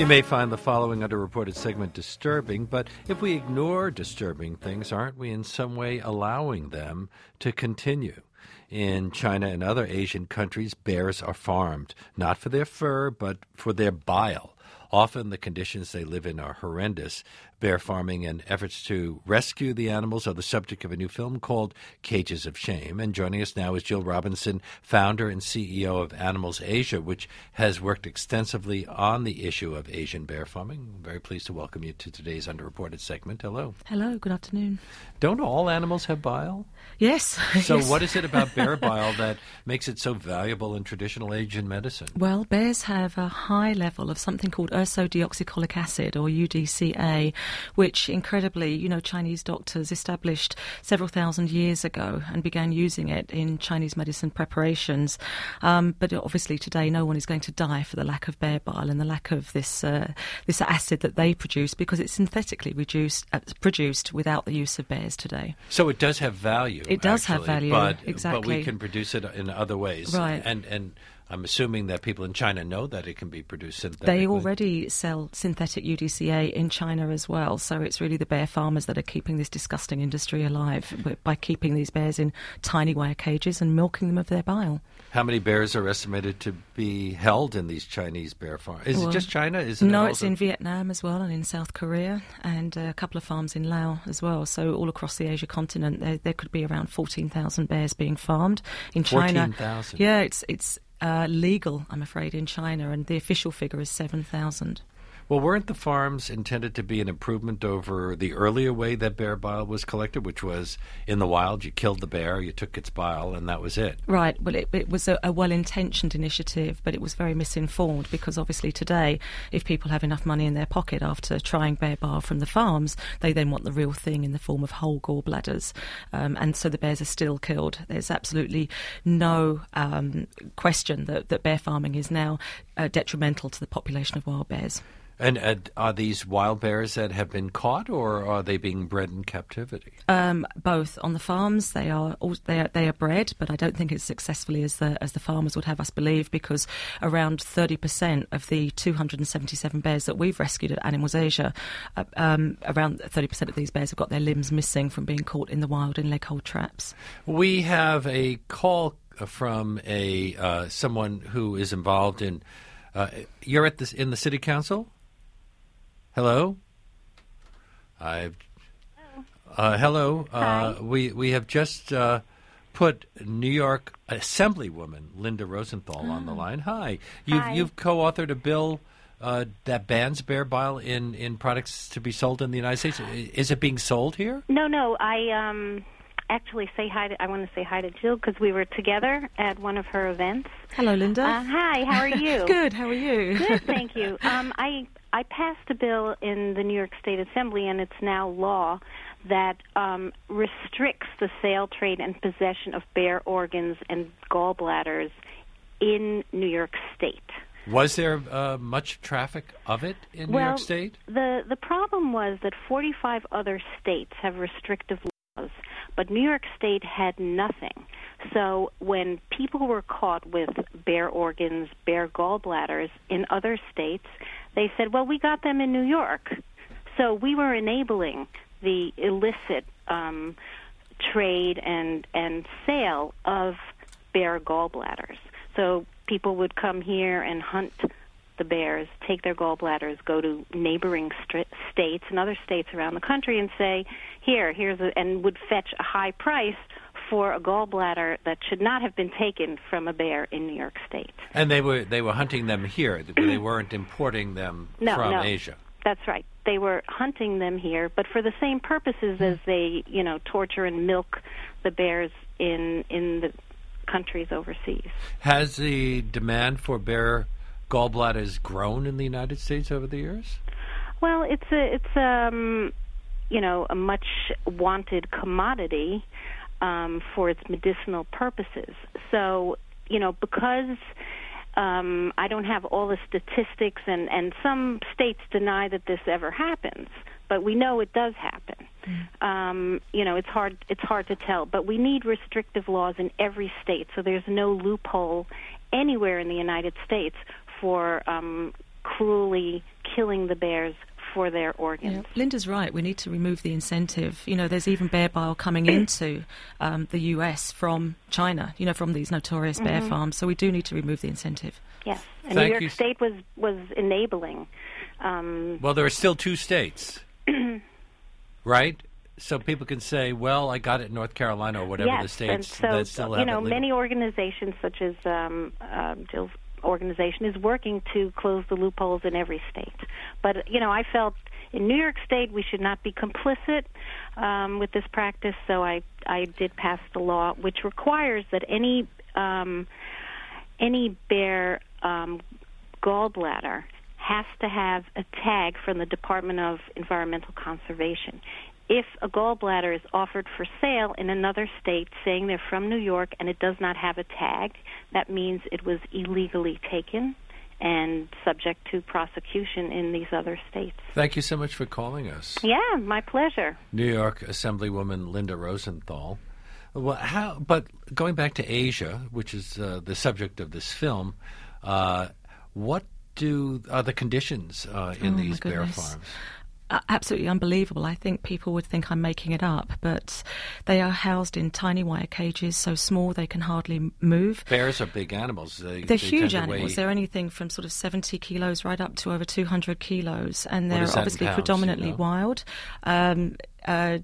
You may find the following underreported segment disturbing, but if we ignore disturbing things, aren't we in some way allowing them to continue? In China and other Asian countries, bears are farmed, not for their fur, but for their bile. Often the conditions they live in are horrendous. Bear farming and efforts to rescue the animals are the subject of a new film called Cages of Shame. And joining us now is Jill Robinson, founder and CEO of Animals Asia, which has worked extensively on the issue of Asian bear farming. I'm very pleased to welcome you to today's underreported segment. Hello. Hello, good afternoon. Don't all animals have bile? Yes. So, yes. what is it about bear bile that makes it so valuable in traditional Asian medicine? Well, bears have a high level of something called ursodeoxycholic acid, or UDCA, which incredibly, you know, Chinese doctors established several thousand years ago and began using it in Chinese medicine preparations. Um, but obviously, today, no one is going to die for the lack of bear bile and the lack of this uh, this acid that they produce because it's synthetically reduced, uh, produced without the use of bears today. So it does have value. It does actually, have value, but, exactly. But we can produce it in other ways, Right. And and I'm assuming that people in China know that it can be produced synthetically. They already sell synthetic UDCA in China as well, so it's really the bear farmers that are keeping this disgusting industry alive by keeping these bears in tiny wire cages and milking them of their bile. How many bears are estimated to be held in these Chinese bear farms? Is Well, it just China? Is no, it's in Vietnam as well and in South Korea and a couple of farms in Laos as well. So all across the Asia continent, there, there could be around 14,000 bears being farmed in China. 14,000? Yeah, it's it's uh, legal, I'm afraid, in China, and the official figure is 7,000. Well, weren't the farms intended to be an improvement over the earlier way that bear bile was collected, which was in the wild? You killed the bear, you took its bile, and that was it. Right. Well, it, it was a, a well intentioned initiative, but it was very misinformed because obviously today, if people have enough money in their pocket after trying bear bile from the farms, they then want the real thing in the form of whole gallbladders. Um, and so the bears are still killed. There's absolutely no um, question that, that bear farming is now uh, detrimental to the population of wild bears. And uh, are these wild bears that have been caught, or are they being bred in captivity? Um, both on the farms, they are they are they are bred, but I don't think as successfully as the as the farmers would have us believe, because around thirty percent of the two hundred and seventy seven bears that we've rescued at Animals Asia, uh, um, around thirty percent of these bears have got their limbs missing from being caught in the wild in leg hold traps. We have a call from a uh, someone who is involved in. Uh, you're at this in the city council. Hello. I've. Uh, hello. Uh, we we have just uh, put New York Assemblywoman Linda Rosenthal on the line. Hi. You've Hi. you've co-authored a bill. Uh, that bans bear bile in, in products to be sold in the United States. Is it being sold here? No, no. I um actually say hi. To, I want to say hi to Jill because we were together at one of her events. Hello, Linda. Uh, hi. How are you? Good. How are you? Good. Thank you. Um, I I passed a bill in the New York State Assembly, and it's now law that um, restricts the sale, trade, and possession of bear organs and gallbladders in New York State. Was there uh, much traffic of it in New York State? The the problem was that 45 other states have restrictive laws, but New York State had nothing. So when people were caught with bear organs, bear gallbladders in other states, they said, "Well, we got them in New York." So we were enabling the illicit um, trade and and sale of bear gallbladders. So people would come here and hunt the bears, take their gallbladders, go to neighboring stri states and other states around the country and say, "Here, here's a," and would fetch a high price for a gallbladder that should not have been taken from a bear in New York State. And they were they were hunting them here. they weren't importing them No, from no. Asia. That's right. They were hunting them here, but for the same purposes as they, you know, torture and milk the bears in in the countries overseas. Has the demand for bear gallbladders grown in the United States over the years? Well, it's a it's um you know a much wanted commodity um, for its medicinal purposes. So you know because um, I don't have all the statistics, and and some states deny that this ever happens, but we know it does happen. Um, you know, it's hard it's hard to tell, but we need restrictive laws in every state, so there's no loophole anywhere in the United States for um, cruelly killing the bears for their organs. Yeah. Linda's right. We need to remove the incentive. You know, there's even bear bile coming into um, the U.S. from China. You know, from these notorious mm-hmm. bear farms. So we do need to remove the incentive. Yes, and Thank New York you. State was was enabling. Um, well, there are still two states, right? So people can say, "Well, I got it in North Carolina or whatever yes, the states so, that still have You know, many organizations such as um, uh, Jill's organization is working to close the loopholes in every state. But you know, I felt in New York State we should not be complicit um, with this practice, so I I did pass the law which requires that any um, any bear um, gallbladder has to have a tag from the Department of Environmental Conservation if a gallbladder is offered for sale in another state saying they're from New York and it does not have a tag, that means it was illegally taken and subject to prosecution in these other states. Thank you so much for calling us. Yeah, my pleasure. New York Assemblywoman Linda Rosenthal. Well, how? But going back to Asia, which is uh, the subject of this film, uh, what do are the conditions uh, in oh, these bear farms? Absolutely unbelievable. I think people would think I'm making it up, but they are housed in tiny wire cages, so small they can hardly move. Bears are big animals. They, are huge animals. They're anything from sort of 70 kilos right up to over 200 kilos, and they're obviously pounds, predominantly you know? wild. Um, uh,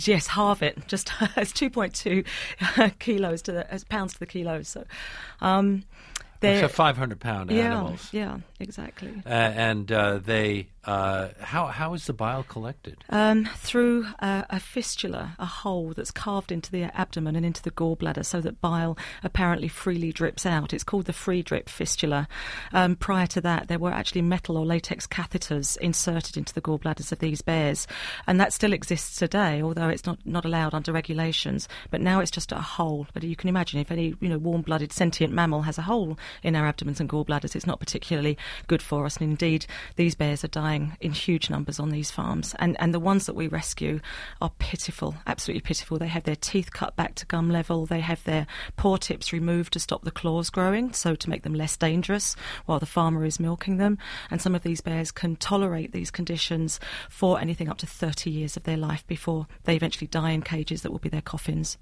yes, halve it. Just it's 2.2 kilos to the pounds to the kilo. So. Um, they're so 500 pound yeah, animals. Yeah, exactly. Uh, and uh, they uh, how how is the bile collected? Um, through a, a, fistula, a hole that's carved into the abdomen and into the gallbladder, so that bile apparently freely drips out. It's called the free drip fistula. Um, prior to that, there were actually metal or latex catheters inserted into the gallbladders of these bears, and that still exists today, although it's not, not allowed under regulations. But now it's just a hole. But you can imagine if any you know warm-blooded sentient mammal has a hole in our abdomens and gallbladders, it's not particularly good for us. And indeed, these bears are dying in huge numbers on these farms. And, and the ones that we rescue are pitiful, absolutely pitiful. They have their teeth cut back to gum level, they have their paw tips removed to stop the claws growing, so to make them less dangerous while the farmer is milking them. And some of these bears can tolerate these conditions for anything up to 30 years of their life before they eventually die in cages that will be their coffins.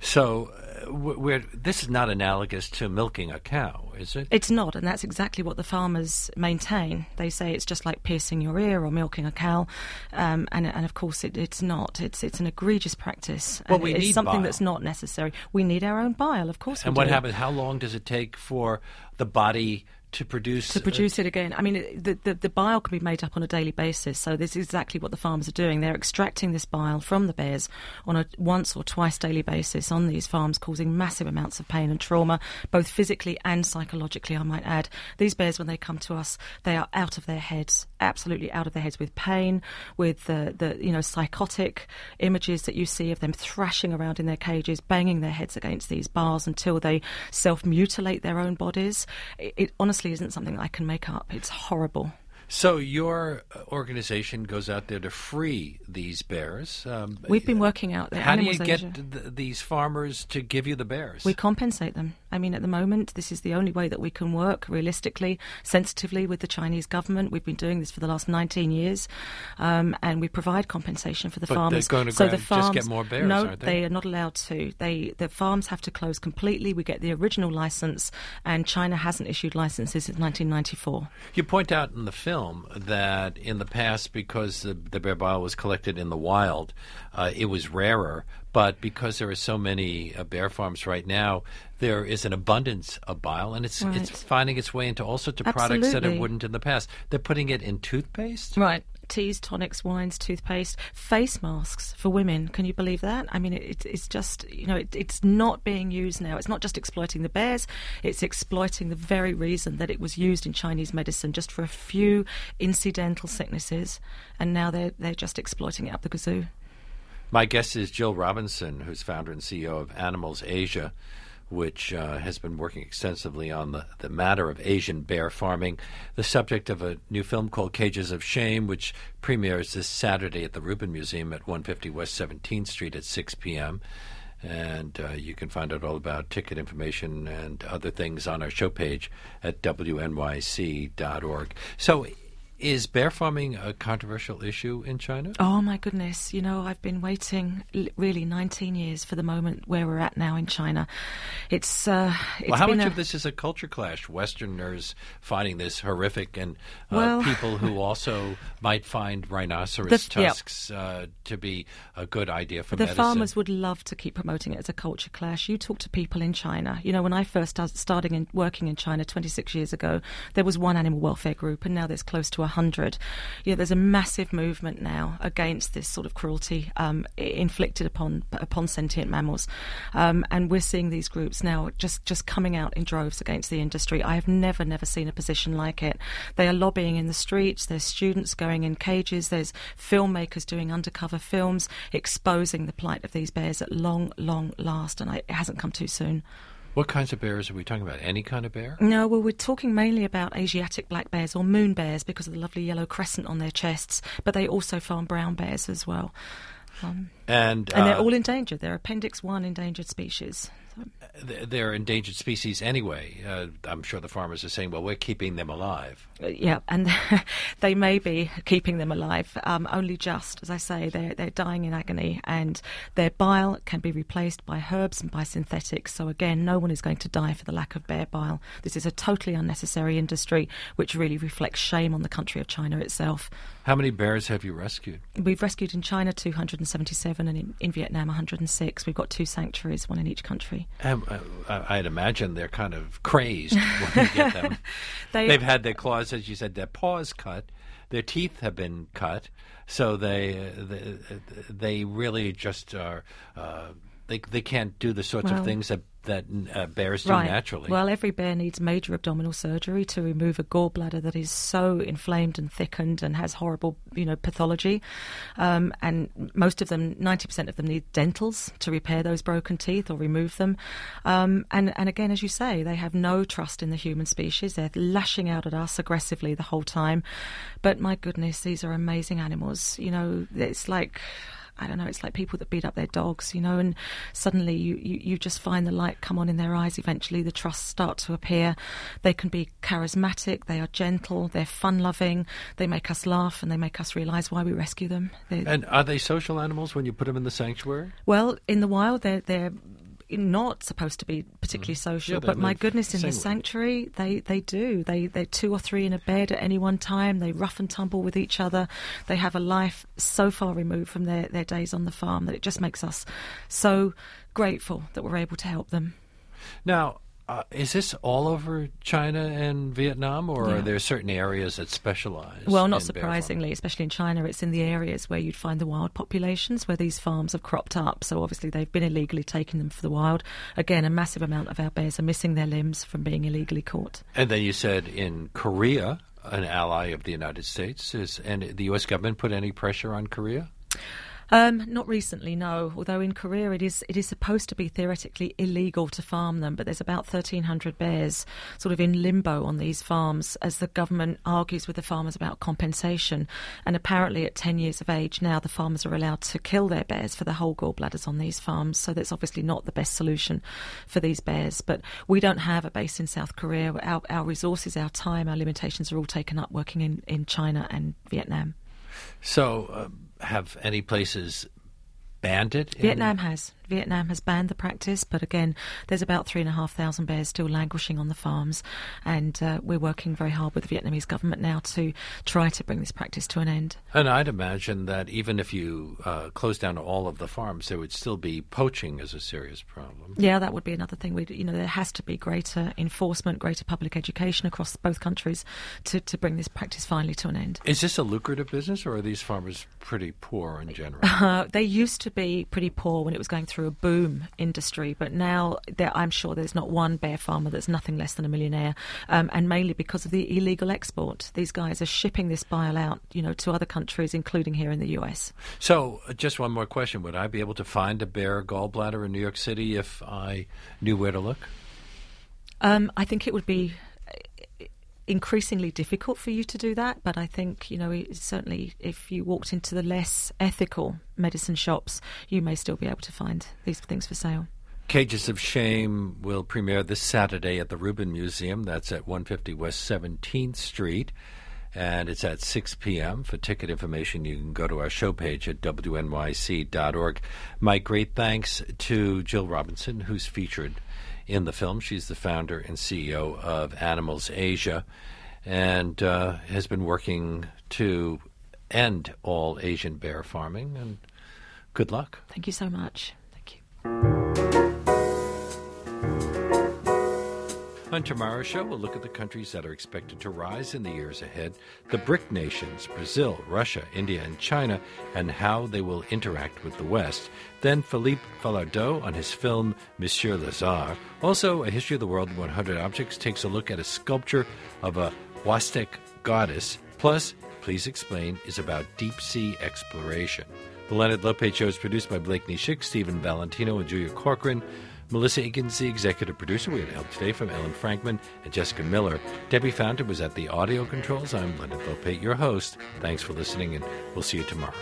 So, uh, this is not analogous to milking a cow, is it? It's not, and that's exactly what the farmers maintain. They say it's just like piercing your ear or milking a cow, um, and, and of course it, it's not. It's it's an egregious practice. Well, we it's something bile. that's not necessary. We need our own bile, of course. And what do. happens? How long does it take for the body to produce to produce it again. I mean, the, the, the bile can be made up on a daily basis. So this is exactly what the farmers are doing. They're extracting this bile from the bears on a once or twice daily basis on these farms, causing massive amounts of pain and trauma, both physically and psychologically. I might add. These bears, when they come to us, they are out of their heads, absolutely out of their heads with pain, with the the you know psychotic images that you see of them thrashing around in their cages, banging their heads against these bars until they self mutilate their own bodies. It, it honestly honestly isn't something I can make up. It's horrible. So your organization goes out there to free these bears. Um, We've been working out there. How do you get th- these farmers to give you the bears? We compensate them. I mean, at the moment, this is the only way that we can work realistically, sensitively with the Chinese government. We've been doing this for the last 19 years, um, and we provide compensation for the but farmers. They're going to so the farms just get more bears. No, they? they? are not allowed to. They the farms have to close completely. We get the original license, and China hasn't issued licenses since 1994. You point out in the film film that in the past, because the, the bear bile was collected in the wild, uh, it was rarer. But because there are so many uh, bear farms right now, there is an abundance of bile, and it's right. it's finding its way into all sorts of Absolutely. products that it wouldn't in the past. They're putting it in toothpaste, right? teas, tonics, wines, toothpaste, face masks for women. Can you believe that? I mean, it, it's just, you know, it, it's not being used now. It's not just exploiting the bears, it's exploiting the very reason that it was used in Chinese medicine just for a few incidental sicknesses, and now they're, they're just exploiting it up the kazoo. My guest is Jill Robinson, who's founder and CEO of Animals Asia which uh, has been working extensively on the, the matter of Asian bear farming, the subject of a new film called Cages of Shame, which premieres this Saturday at the Rubin Museum at 150 West 17th Street at 6 p.m. And uh, you can find out all about ticket information and other things on our show page at wnyc.org. So, is bear farming a controversial issue in China? Oh my goodness! You know, I've been waiting really 19 years for the moment where we're at now in China. It's, uh, it's well, how much a, of this is a culture clash? Westerners finding this horrific, and uh, well, people who also might find rhinoceros the, tusks yeah. uh, to be a good idea for the medicine. farmers would love to keep promoting it as a culture clash. You talk to people in China. You know, when I first started in, working in China 26 years ago, there was one animal welfare group, and now there's close to 100. You know, there's a massive movement now against this sort of cruelty um, inflicted upon upon sentient mammals, um, and we're seeing these groups now just just coming out in droves against the industry. I have never never seen a position like it. They are lobbying in the streets. There's students going in cages. There's filmmakers doing undercover films exposing the plight of these bears at long long last, and I, it hasn't come too soon. What kinds of bears are we talking about? Any kind of bear? No, well, we're talking mainly about Asiatic black bears or moon bears because of the lovely yellow crescent on their chests, but they also farm brown bears as well. Um, and, and they're uh, all endangered. They're Appendix 1 endangered species. They're endangered species anyway. Uh, I'm sure the farmers are saying, well, we're keeping them alive. Uh, yeah, and they may be keeping them alive, um, only just, as I say, they're, they're dying in agony, and their bile can be replaced by herbs and by synthetics. So, again, no one is going to die for the lack of bear bile. This is a totally unnecessary industry, which really reflects shame on the country of China itself. How many bears have you rescued? We've rescued in China 277 and in, in Vietnam 106. We've got two sanctuaries, one in each country. Um, uh, I'd imagine they're kind of crazed when you get them. they, They've had their claws, as you said, their paws cut, their teeth have been cut, so they uh, they, they really just are. Uh, they they can't do the sorts well, of things that that uh, bears do right. naturally. Well, every bear needs major abdominal surgery to remove a gallbladder that is so inflamed and thickened and has horrible, you know, pathology. Um, and most of them, 90% of them, need dentals to repair those broken teeth or remove them. Um, and, and again, as you say, they have no trust in the human species. They're lashing out at us aggressively the whole time. But my goodness, these are amazing animals. You know, it's like I don't know, it's like people that beat up their dogs, you know, and suddenly you, you, you just find the light come on in their eyes. Eventually, the trusts start to appear. They can be charismatic, they are gentle, they're fun loving, they make us laugh, and they make us realize why we rescue them. They're, and are they social animals when you put them in the sanctuary? Well, in the wild, they're, they're not supposed to be particularly mm. social, yeah, but my goodness, in the sanctuary, they, they do. They they're two or three in a bed at any one time. They rough and tumble with each other. They have a life so far removed from their, their days on the farm that it just makes us so grateful that we're able to help them. Now, uh, is this all over China and Vietnam, or yeah. are there certain areas that specialize? Well, not surprisingly, especially in China, it's in the areas where you'd find the wild populations where these farms have cropped up. So obviously they've been illegally taking them for the wild. Again, a massive amount of our bears are missing their limbs from being illegally caught. And then you said in Korea, an ally of the United States, is and the U.S. government put any pressure on Korea? Um, not recently, no. Although in Korea it is it is supposed to be theoretically illegal to farm them, but there's about 1,300 bears sort of in limbo on these farms as the government argues with the farmers about compensation. And apparently, at 10 years of age now, the farmers are allowed to kill their bears for the whole gallbladders on these farms. So that's obviously not the best solution for these bears. But we don't have a base in South Korea. Our, our resources, our time, our limitations are all taken up working in, in China and Vietnam. So. Um have any places banned it? Vietnam has. Vietnam has banned the practice, but again, there's about three and a half thousand bears still languishing on the farms, and uh, we're working very hard with the Vietnamese government now to try to bring this practice to an end. And I'd imagine that even if you uh, close down all of the farms, there would still be poaching as a serious problem. Yeah, that would be another thing. We, you know, there has to be greater enforcement, greater public education across both countries to, to bring this practice finally to an end. Is this a lucrative business, or are these farmers pretty poor in general? Uh, they used to be pretty poor when it was going through through a boom industry, but now there, I'm sure there's not one bear farmer that's nothing less than a millionaire, um, and mainly because of the illegal export. These guys are shipping this bile out, you know, to other countries, including here in the U.S. So, uh, just one more question: Would I be able to find a bear gallbladder in New York City if I knew where to look? Um, I think it would be increasingly difficult for you to do that, but I think, you know, certainly if you walked into the less ethical medicine shops, you may still be able to find these things for sale. Cages of Shame will premiere this Saturday at the Rubin Museum. That's at 150 West 17th Street. And it's at 6 p.m. For ticket information, you can go to our show page at wnyc.org. My great thanks to Jill Robinson, who's featured in the film. She's the founder and CEO of Animals Asia and uh, has been working to end all Asian bear farming. And good luck. Thank you so much. Thank you. On tomorrow's show, we'll look at the countries that are expected to rise in the years ahead the BRIC nations, Brazil, Russia, India, and China, and how they will interact with the West. Then Philippe Falardeau on his film Monsieur Lazhar. Also, A History of the World in 100 Objects takes a look at a sculpture of a Huastec goddess. Plus, Please Explain is about deep sea exploration. The Leonard Lopate Show is produced by Blake Schick, Stephen Valentino, and Julia Corcoran. Melissa Eagan's, the executive producer. We had help today from Ellen Frankman and Jessica Miller. Debbie Fountain was at the audio controls. I'm Leonard Lopate, your host. Thanks for listening, and we'll see you tomorrow.